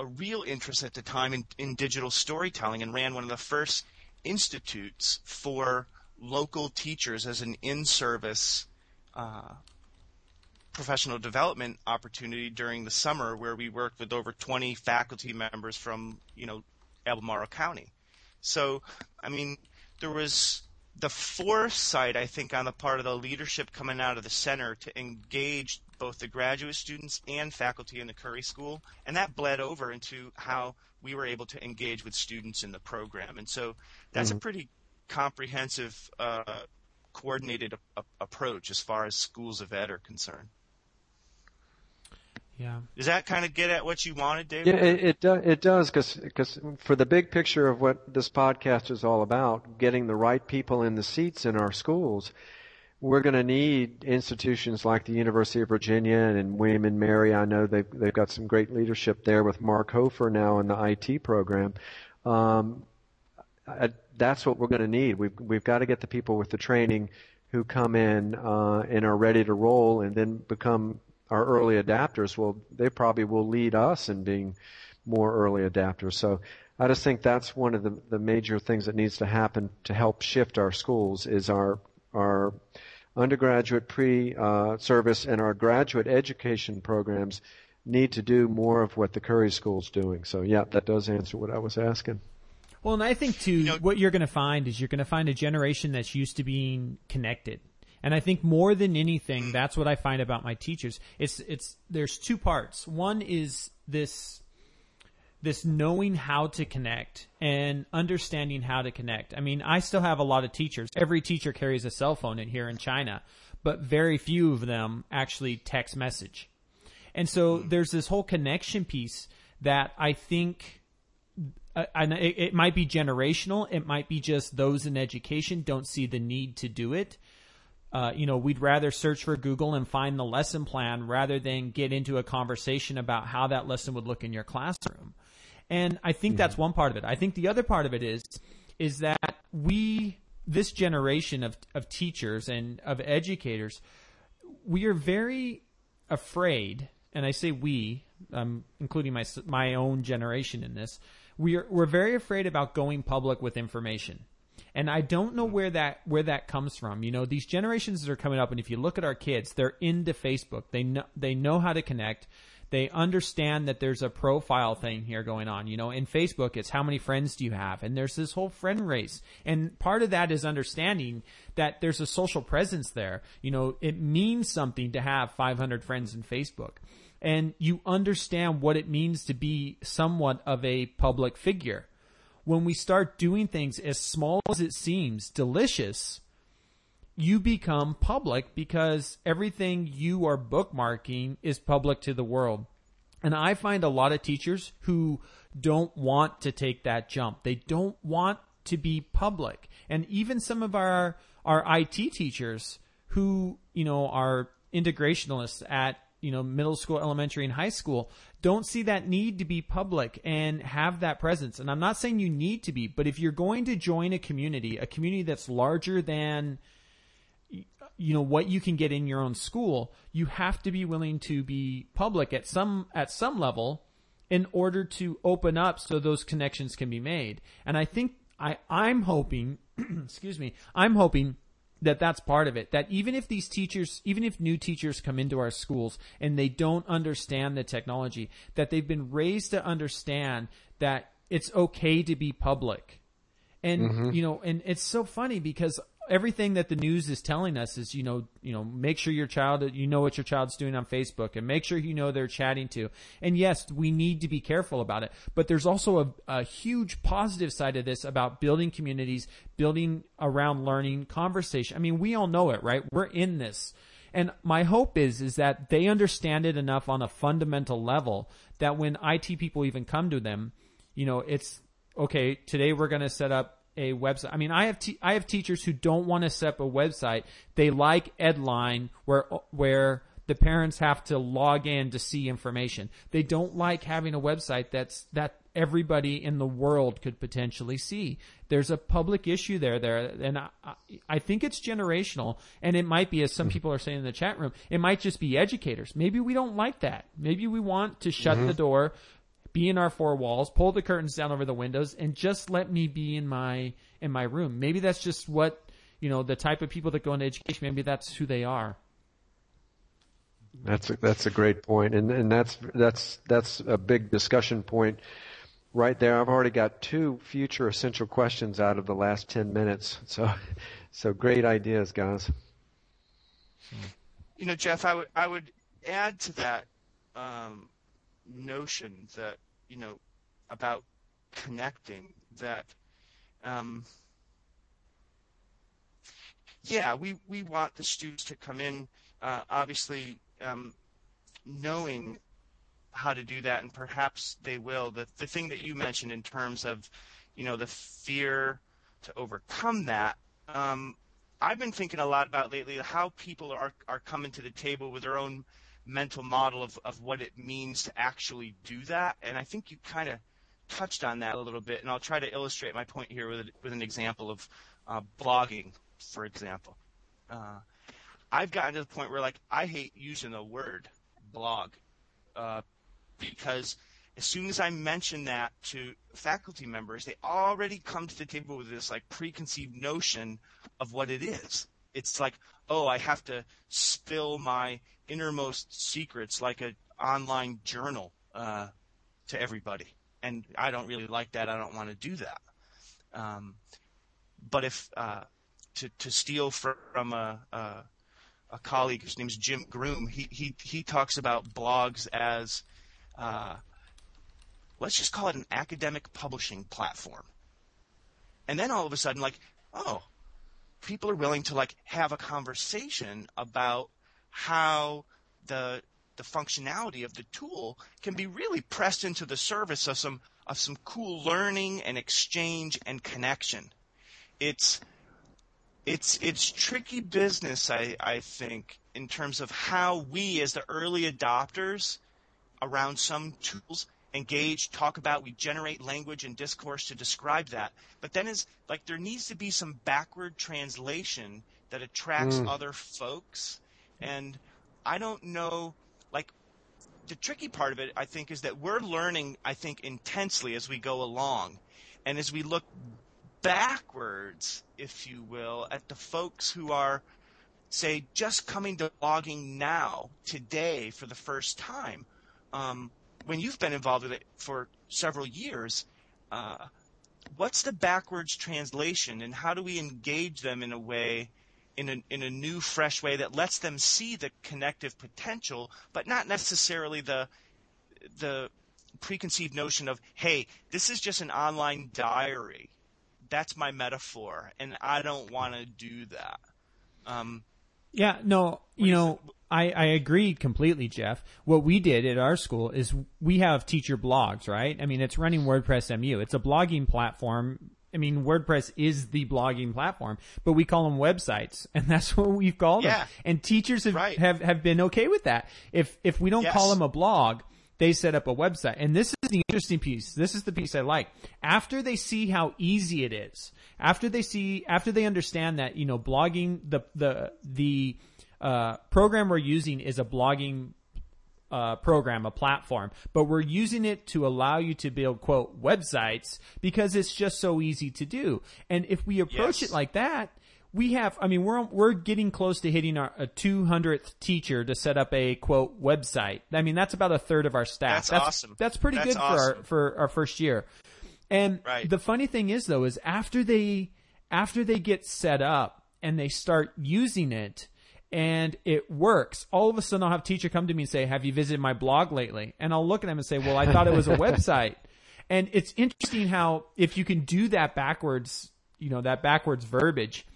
a real interest at the time in, in digital storytelling and ran one of the first institutes for local teachers as an in-service uh, professional development opportunity during the summer where we worked with over 20 faculty members from, you know, Albemarle County. So, I mean, there was the foresight, I think, on the part of the leadership coming out of the center to engage both the graduate students and faculty in the Curry School, and that bled over into how we were able to engage with students in the program. And so that's mm-hmm. a pretty comprehensive, uh, coordinated a- approach as far as schools of ed are concerned. Yeah. Does that kind of get at what you wanted, David? Yeah, it it, do, it does because for the big picture of what this podcast is all about, getting the right people in the seats in our schools, we're going to need institutions like the University of Virginia and William and Mary. I know they've they've got some great leadership there with Mark Hofer now in the IT program. Um, I, that's what we're going to need. We've we've got to get the people with the training who come in uh, and are ready to roll, and then become our early adapters, well, they probably will lead us in being more early adapters. So I just think that's one of the, the major things that needs to happen to help shift our schools is our our undergraduate pre-service uh, and our graduate education programs need to do more of what the Curry School's doing. So yeah, that does answer what I was asking. Well, and I think too, you know, what you're going to find is you're going to find a generation that's used to being connected. And I think more than anything, mm. that's what I find about my teachers. It's, it's, there's two parts. One is this, this knowing how to connect and understanding how to connect. I mean, I still have a lot of teachers. Every teacher carries a cell phone in here in China, but very few of them actually text message. And so mm. there's this whole connection piece that I think and it, it, might be generational. It might be just those in education don't see the need to do it. Uh, you know, we'd rather search for Google and find the lesson plan rather than get into a conversation about how that lesson would look in your classroom. And I think that's one part of it. I think the other part of it is, is that we, this generation of, of teachers and of educators, we are very afraid, and I say we, um, including my, my own generation in this, we're, we're very afraid about going public with information. And I don't know where that where that comes from. You know, these generations that are coming up, and if you look at our kids, they're into Facebook. They know they know how to connect. They understand that there's a profile thing here going on. You know, in Facebook, it's how many friends do you have, and there's this whole friend race. And part of that is understanding that there's a social presence there. You know, it means something to have 500 friends in Facebook and you understand what it means to be somewhat of a public figure when we start doing things as small as it seems delicious, you become public because everything you are bookmarking is public to the world. And I find a lot of teachers who don't want to take that jump. They don't want to be public. And even some of our, our IT teachers who, you know, are integrationalists at you know, middle school, elementary, and high school don't see that need to be public and have that presence. And I'm not saying you need to be, but if you're going to join a community, a community that's larger than, you know, what you can get in your own school, you have to be willing to be public at some, at some level in order to open up so those connections can be made. And I think I, I'm hoping, excuse me, I'm hoping that that's part of it. That even if these teachers, even if new teachers come into our schools and they don't understand the technology, that they've been raised to understand that it's okay to be public. And, mm-hmm. you know, and it's so funny because everything that the news is telling us is, you know, you know, make sure your child, you know what your child's doing on Facebook and make sure you know they're chatting to. And yes, we need to be careful about it, but there's also a, a huge positive side of this about building communities, building around learning, conversation. I mean, we all know it, right? We're in this. And my hope is, is that they understand it enough on a fundamental level that when IT people even come to them, you know, it's, okay, today we're going to set up a website. I mean, I have te- I have teachers who don't want to set up a website. They like Edline where where the parents have to log in to see information. They don't like having a website that's that everybody in the world could potentially see. There's a public issue there there and I, I think it's generational and it might be as some mm-hmm. people are saying in the chat room, it might just be educators. Maybe we don't like that. Maybe we want to shut mm-hmm. the door be in our four walls, pull the curtains down over the windows, and just let me be in my in my room. Maybe that's just what you know the type of people that go into education. Maybe that's who they are. That's a, that's a great point, and and that's that's that's a big discussion point right there. I've already got two future essential questions out of the last ten minutes. So so great ideas, guys. You know, Jeff, I would I would add to that. Um, notion that you know about connecting that um, yeah we we want the students to come in uh, obviously um, knowing how to do that and perhaps they will. The the thing that you mentioned in terms of you know the fear to overcome that um, I've been thinking a lot about lately how people are are coming to the table with their own mental model of, of what it means to actually do that. And I think you kind of touched on that a little bit, and I'll try to illustrate my point here with, with an example of uh, blogging, for example. Uh, I've gotten to the point where, like, I hate using the word blog uh, because as soon as I mention that to faculty members, they already come to the table with this like preconceived notion of what it is. It's like, oh, I have to spill my innermost secrets like an online journal uh, to everybody. And I don't really like that. I don't want to do that. Um, but if uh, to to steal from a, a a colleague whose name is Jim Groom, he he he talks about blogs as uh, let's just call it an academic publishing platform. And then all of a sudden, like, oh, people are willing to like have a conversation about how the the functionality of the tool can be really pressed into the service of some of some cool learning and exchange and connection. It's it's it's tricky business I, I think in terms of how we as the early adopters around some tools engage, talk about, we generate language and discourse to describe that. But then is like there needs to be some backward translation that attracts mm. other folks. And I don't know like the tricky part of it I think is that we're learning I think intensely as we go along. And as we look backwards, if you will, at the folks who are say just coming to blogging now, today for the first time, um, when you've been involved with it for several years, uh, what's the backwards translation, and how do we engage them in a way, in a in a new, fresh way that lets them see the connective potential, but not necessarily the the preconceived notion of, hey, this is just an online diary. That's my metaphor, and I don't want to do that. Um, yeah, no, you know, I, I agree completely, Jeff. What we did at our school is we have teacher blogs, right? I mean, it's running WordPress MU. It's a blogging platform. I mean, WordPress is the blogging platform, but we call them websites, and that's what we've called yeah. them. And teachers have, right. have have been okay with that. If if we don't yes. call them a blog, they set up a website. And this is the interesting piece. This is the piece I like. After they see how easy it is, after they see, after they understand that, you know, blogging, the, the, the, uh, program we're using is a blogging uh, program, a platform, but we're using it to allow you to build quote websites because it's just so easy to do. And if we approach yes. it like that, we have, I mean, we're, we're getting close to hitting our, a 200th teacher to set up a quote website. I mean, that's about a third of our staff. That's, that's awesome. That's pretty that's good awesome. for our, for our first year. And right. the funny thing is though, is after they, after they get set up and they start using it, and it works. All of a sudden, I'll have a teacher come to me and say, "Have you visited my blog lately?" And I'll look at them and say, "Well, I thought it was a website." And it's interesting how if you can do that backwards, you know, that backwards verbiage,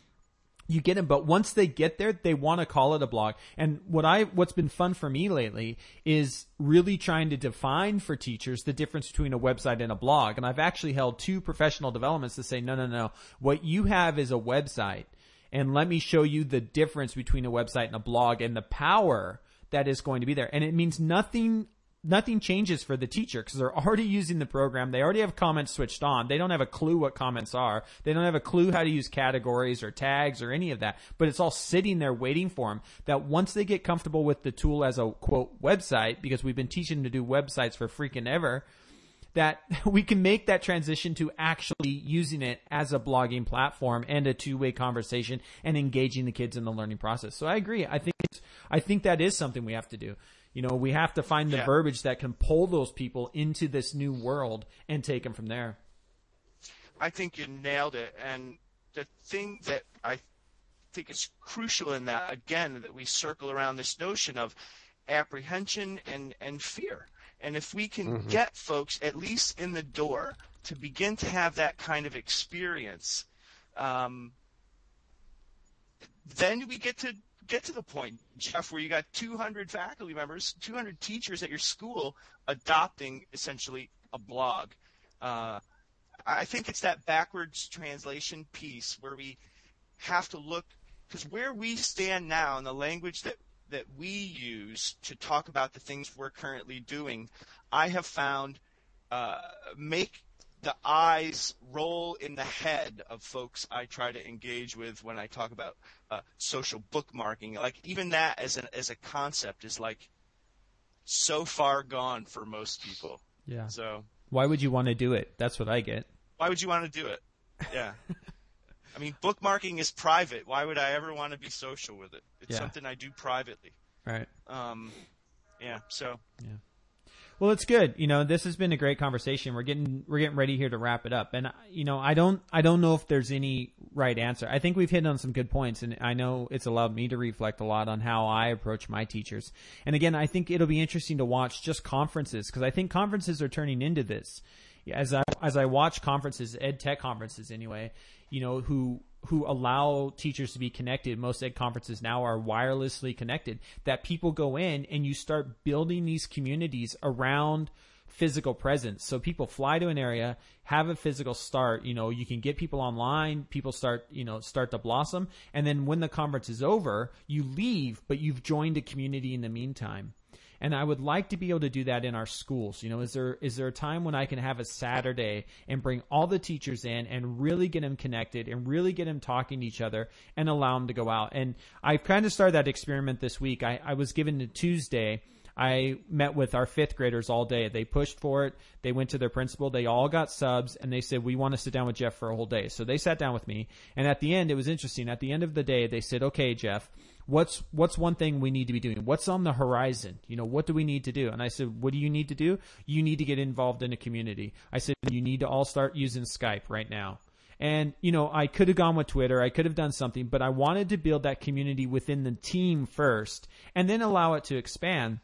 you get them. But once they get there, they want to call it a blog. And what I, what's been fun for me lately is really trying to define for teachers the difference between a website and a blog. And I've actually held two professional developments to say, no, no, no. What you have is a website and let me show you the difference between a website and a blog and the power that is going to be there. And it means nothing nothing changes for the teacher because they're already using the program. They already have comments switched on. They don't have a clue what comments are. They don't have a clue how to use categories or tags or any of that, but it's all sitting there waiting for them that once they get comfortable with the tool as a quote website, because we've been teaching them to do websites for freaking ever, that we can make that transition to actually using it as a blogging platform and a two-way conversation and engaging the kids in the learning process. So I agree. I think it's, I think that is something we have to do. You know, we have to find the yeah. verbiage that can pull those people into this new world and take them from there. I think you nailed it. And the thing that I think is crucial in that, again, that we circle around this notion of apprehension and, and fear. And if we can mm-hmm. get folks at least in the door to begin to have that kind of experience, um, then we get to get to the point, Jeff, where you got 200 faculty members, 200 teachers at your school adopting essentially a blog. Uh, I think it's that backwards translation piece where we have to look because where we stand now in the language that that we use to talk about the things we're currently doing, I have found uh, make the eyes roll in the head of folks I try to engage with when I talk about uh, social bookmarking. Like even that as a as a concept is like so far gone for most people. Yeah. So why would you want to do it? That's what I get. Why would you want to do it? Yeah. I mean, bookmarking is private. Why would I ever want to be social with it? It's Yeah. something I do privately. Right. Um, yeah. So Yeah. Well, it's good. You know, this has been a great conversation. We're getting we're getting ready here to wrap it up. And you know, I don't I don't know if there's any right answer. I think we've hit on some good points and I know it's allowed me to reflect a lot on how I approach my teachers. And again, I think it'll be interesting to watch just conferences because I think conferences are turning into this. As I as I watch conferences, ed tech conferences anyway, you know, who who allow teachers to be connected. Most ed conferences now are wirelessly connected that people go in and you start building these communities around physical presence. So people fly to an area, have a physical start, you know, you can get people online, people start, you know, start to blossom. And then when the conference is over, you leave, but you've joined a community in the meantime. And I would like to be able to do that in our schools. You know, is there is there a time when I can have a Saturday and bring all the teachers in and really get them connected and really get them talking to each other and allow them to go out? And I've kind of started that experiment this week. I, I was given a Tuesday. I met with our fifth graders all day. They pushed for it. They went to their principal. They all got subs and they said, we want to sit down with Jeff for a whole day. So they sat down with me. And at the end, it was interesting. At the end of the day, they said, okay, Jeff, what's what's one thing we need to be doing? What's on the horizon? You know what do we need to do? And i said what do you need to do? You need to get involved in a community. I said you need to all start using skype right now. And you know i could have gone with twitter. I could have done something but i wanted to build that community within the team first and then allow it to expand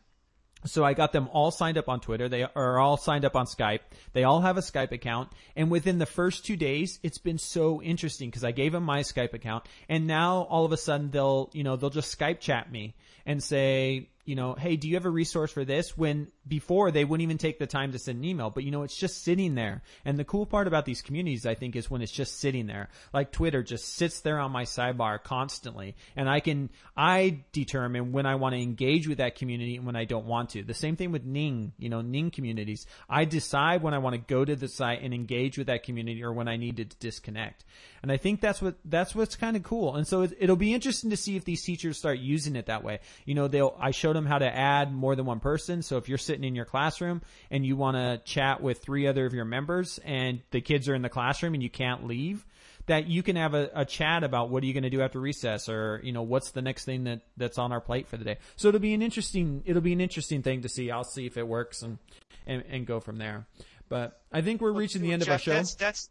so I got them all signed up on Twitter. They are all signed up on Skype. They all have a Skype account. And within the first two days, it's been so interesting because I gave them my Skype account and now all of a sudden they'll, you know, they'll just Skype chat me and say, you know, hey, do you have a resource for this? When before they wouldn't even take the time to send an email, but you know, it's just sitting there. And the cool part about these communities, I think, is when it's just sitting there. Like Twitter just sits there on my sidebar constantly. And I can, I determine when I want to engage with that community and when I don't want to. The same thing with Ning, you know, Ning communities. I decide when I want to go to the site and engage with that community or when I need to disconnect. And I think that's what, that's what's kind of cool. And so it, it'll be interesting to see if these teachers start using it that way. You know, they'll, I showed them how to add more than one person. So if you're sitting in your classroom and you want to chat with three other of your members and the kids are in the classroom and you can't leave, that you can have a, a chat about what are you going to do after recess or, you know, what's the next thing that, that's on our plate for the day. So it'll be an interesting, it'll be an interesting thing to see. I'll see if it works and, and, and go from there. But I think we're reaching the end Jeff, of our show. That's, that's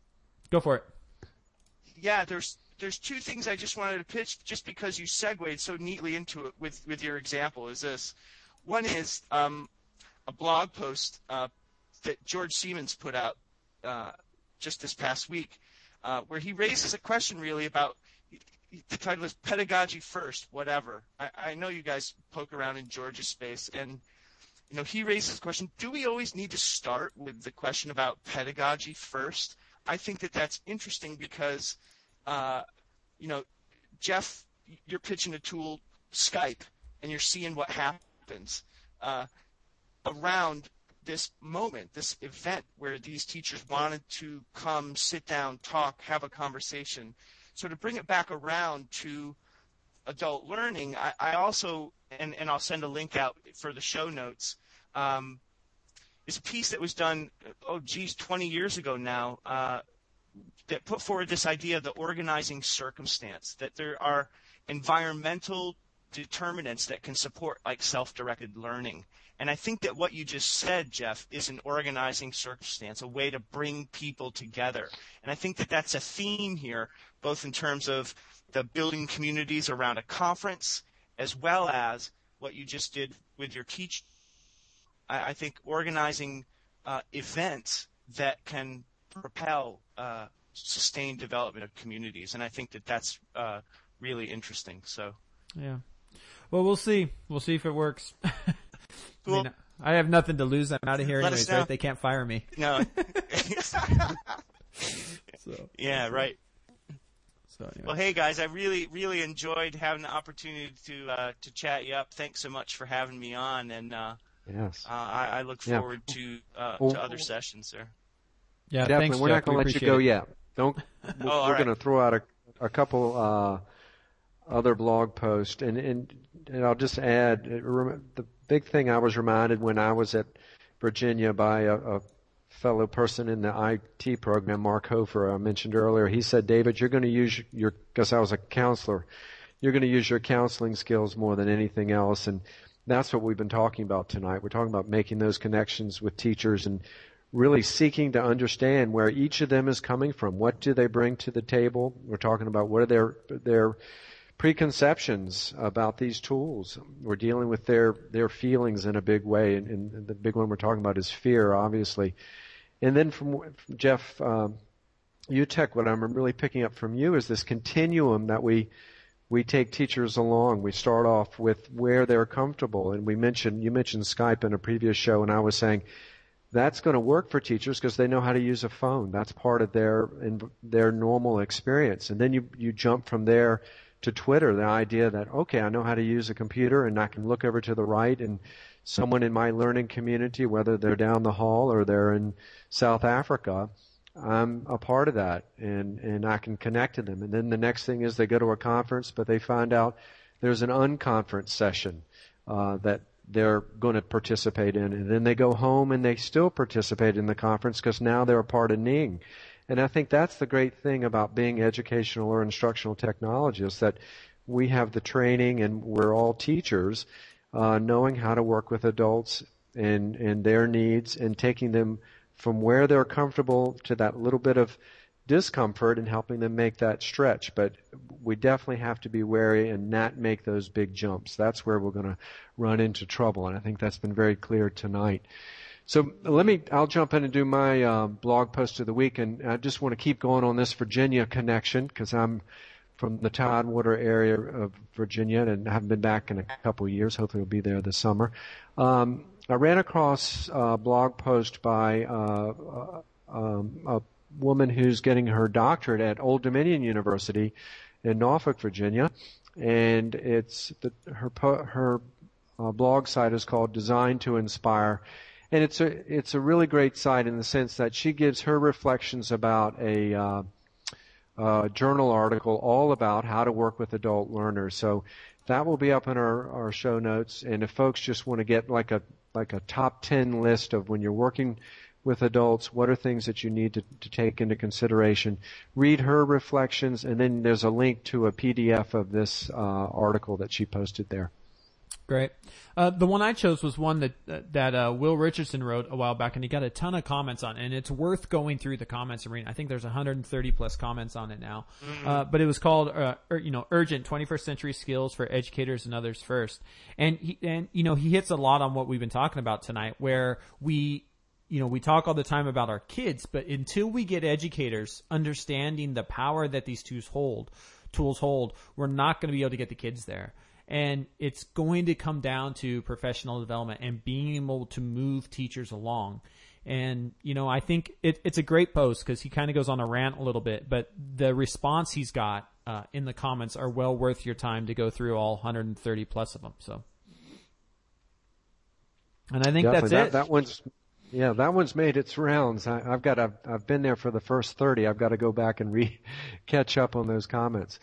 Go for it. yeah. There's there's two things I just wanted to pitch, just because you segued so neatly into it with with your example. Is this one is um, a blog post uh, that George Siemens put out uh, just this past week, uh, where he raises a question really about the title is pedagogy first, whatever. I, I know you guys poke around in George's space, and you know he raises the question: Do we always need to start with the question about pedagogy first? I think that that's interesting because, uh, you know, Jeff, you're pitching a tool, Skype, and you're seeing what happens uh, around this moment, this event where these teachers wanted to come, sit down, talk, have a conversation. So to bring it back around to adult learning, I, I also, and, and I'll send a link out for the show notes. Um, a piece that was done, oh geez, 20 years ago now, uh, that put forward this idea of the organizing circumstance, that there are environmental determinants that can support like self-directed learning. And I think that what you just said, Jeff, is an organizing circumstance, a way to bring people together. And I think that that's a theme here, both in terms of the building communities around a conference, as well as what you just did with your teach. I, I think organizing uh, events that can propel uh, sustained development of communities, and I think that that's uh, really interesting. So, Yeah. Well, we'll see. We'll see if it works. I, mean, I have nothing to lose. I'm out of here Let anyways, right? They can't fire me. no, So, yeah, right. so anyway. Well, hey guys, I really, really enjoyed having the opportunity to uh, to chat you up. Thanks so much for having me on, and uh, Yes. uh, I, I look Yeah. forward to uh, Well- to other sessions there. yeah, Definitely. thanks, We're Jeff. not going to let you go it. yet. Don't. We're, all we're right. going to throw out a, a couple uh, other blog posts, and, and and I'll just add the big thing I was reminded when I was at Virginia by a, a fellow person in the IT program, Mark Hofer, I mentioned earlier. He said, David, you're going to use your because I was a counselor, you're going to use your counseling skills more than anything else, and that's what we've been talking about tonight. We're talking about making those connections with teachers and really seeking to understand where each of them is coming from. What do they bring to the table? We're talking about what are their their preconceptions about these tools. We're dealing with their their feelings in a big way, and, and the big one we're talking about is fear, obviously. And then from, from Jeff um, Utecht, what I'm really picking up from you is this continuum that we we take teachers along. We start off with where they're comfortable, and we mentioned you mentioned Skype in a previous show, and I was saying that's going to work for teachers because they know how to use a phone. That's part of their their normal experience, and then you you jump from there to Twitter. The idea that okay, I know how to use a computer, and I can look over to the right, and someone in my learning community, whether they're down the hall or they're in South Africa, I'm a part of that and, and I can connect to them. And then the next thing is they go to a conference, but they find out there's an unconference session, uh, that they're going to participate in. And then they go home and they still participate in the conference because now they're a part of Ning. And I think that's the great thing about being educational or instructional technologists that we have the training and we're all teachers, uh, knowing how to work with adults and, and their needs and taking them from where they're comfortable to that little bit of discomfort and helping them make that stretch. But we definitely have to be wary and not make those big jumps. That's where we're going to run into trouble. And I think that's been very clear tonight. So let me, I'll jump in and do my uh, blog post of the week. And I just want to keep going on this Virginia connection because I'm from the Tidewater area of Virginia and haven't been back in a couple of years. Hopefully, we'll be there this summer. Um, I ran across a blog post by uh, uh, um, a woman who's getting her doctorate at Old Dominion University in Norfolk, Virginia, and it's the, her her uh, blog site is called Design to Inspire, and it's a it's a really great site in the sense that she gives her reflections about a uh, uh, journal article all about how to work with adult learners. So that will be up in our, our show notes. And if folks just want to get like a like a top 10 list of when you're working with adults, what are things that you need to, to take into consideration. Read her reflections, and then there's a link to a PDF of this uh, article that she posted there. Great. Uh, the one I chose was one that that uh, Will Richardson wrote a while back, and he got a ton of comments on, it, and it's worth going through the comments and reading. I think there's 130 plus comments on it now, mm-hmm. uh, but it was called, uh, er, you know, urgent 21st century skills for educators and others first, and he and you know he hits a lot on what we've been talking about tonight, where we you know, we talk all the time about our kids, but until we get educators understanding the power that these tools hold, tools hold, we're not going to be able to get the kids there. And it's going to come down to professional development and being able to move teachers along. And, you know, I think it, it's a great post because he kind of goes on a rant a little bit, but the response he's got uh, in the comments are well worth your time to go through all 130 plus of them. So, and I think Definitely. that's that, it. That one's yeah, that one's made its rounds. I, have got I've, I've been there for the first thirty. I've got to go back and re catch up on those comments.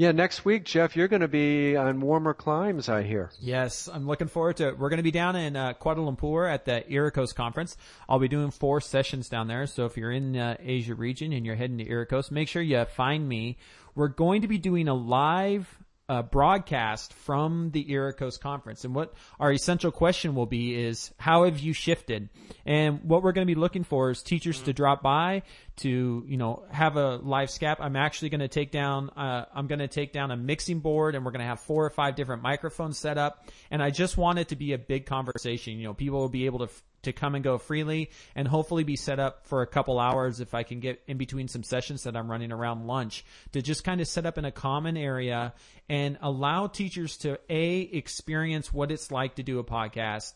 Yeah, next week, Jeff, you're going to be on warmer climes, I hear. Yes, I'm looking forward to it. We're going to be down in uh, Kuala Lumpur at the EARCOS conference. I'll be doing four sessions down there. So if you're in the uh, Asia region and you're heading to EARCOS, make sure you find me. We're going to be doing a live uh, broadcast from the EARCOS conference. And what our essential question will be is, how have you shifted? And what we're going to be looking for is teachers to drop by to, you know, have a live scap. I'm actually going to take down, uh, I'm going to take down a mixing board and we're going to have four or five different microphones set up. And I just want it to be a big conversation. You know, people will be able to f- to come and go freely and hopefully be set up for a couple hours if I can get in between some sessions that I'm running around lunch to just kind of set up in a common area and allow teachers to A, experience what it's like to do a podcast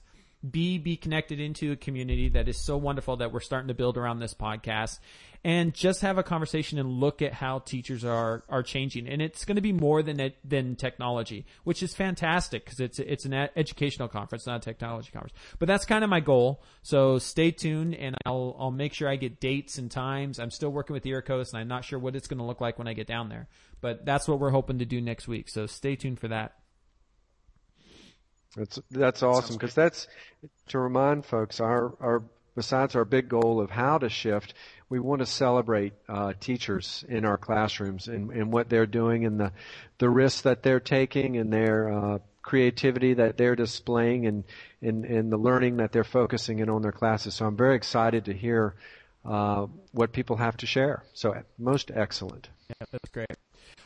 B, be connected into a community that is so wonderful that we're starting to build around this podcast and just have a conversation and look at how teachers are, are changing. And it's going to be more than, than technology, which is fantastic because it's, it's an educational conference, not a technology conference. But that's kind of my goal. So stay tuned and I'll, I'll make sure I get dates and times. I'm still working with EARCOS and I'm not sure what it's going to look like when I get down there, but that's what we're hoping to do next week. So stay tuned for that. That's that's awesome because that's to remind folks our our besides our big goal of how to shift, we want to celebrate uh, teachers in our classrooms and, and what they're doing and the the risks that they're taking and their uh, creativity that they're displaying and in, in the learning that they're focusing in on their classes. So I'm very excited to hear uh, what people have to share. So most excellent. Yeah, that's great.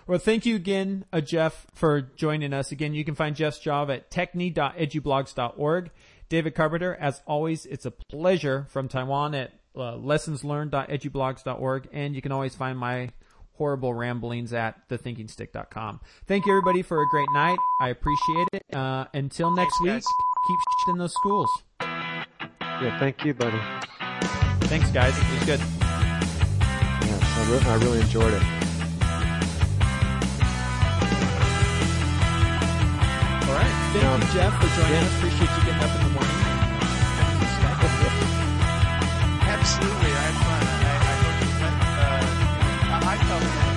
Well, thank you again, uh, Jeff, for joining us. Again, you can find Jeff's job at techne.edublogs.org. David Carpenter, as always, it's a pleasure from Taiwan at uh, lessonslearned.edublogs.org, and you can always find my horrible ramblings at thethinkingstick.com. Thank you everybody for a great night. I appreciate it. Uh, until next Thanks, week, guys. keep in those schools. Yeah, thank you, buddy. Thanks guys. It was good. Yes, I, re- I really enjoyed it. Thank you, Jeff, for joining us. Appreciate you getting up in the morning. Absolutely, I had fun. I, I hope you, uh, I I felt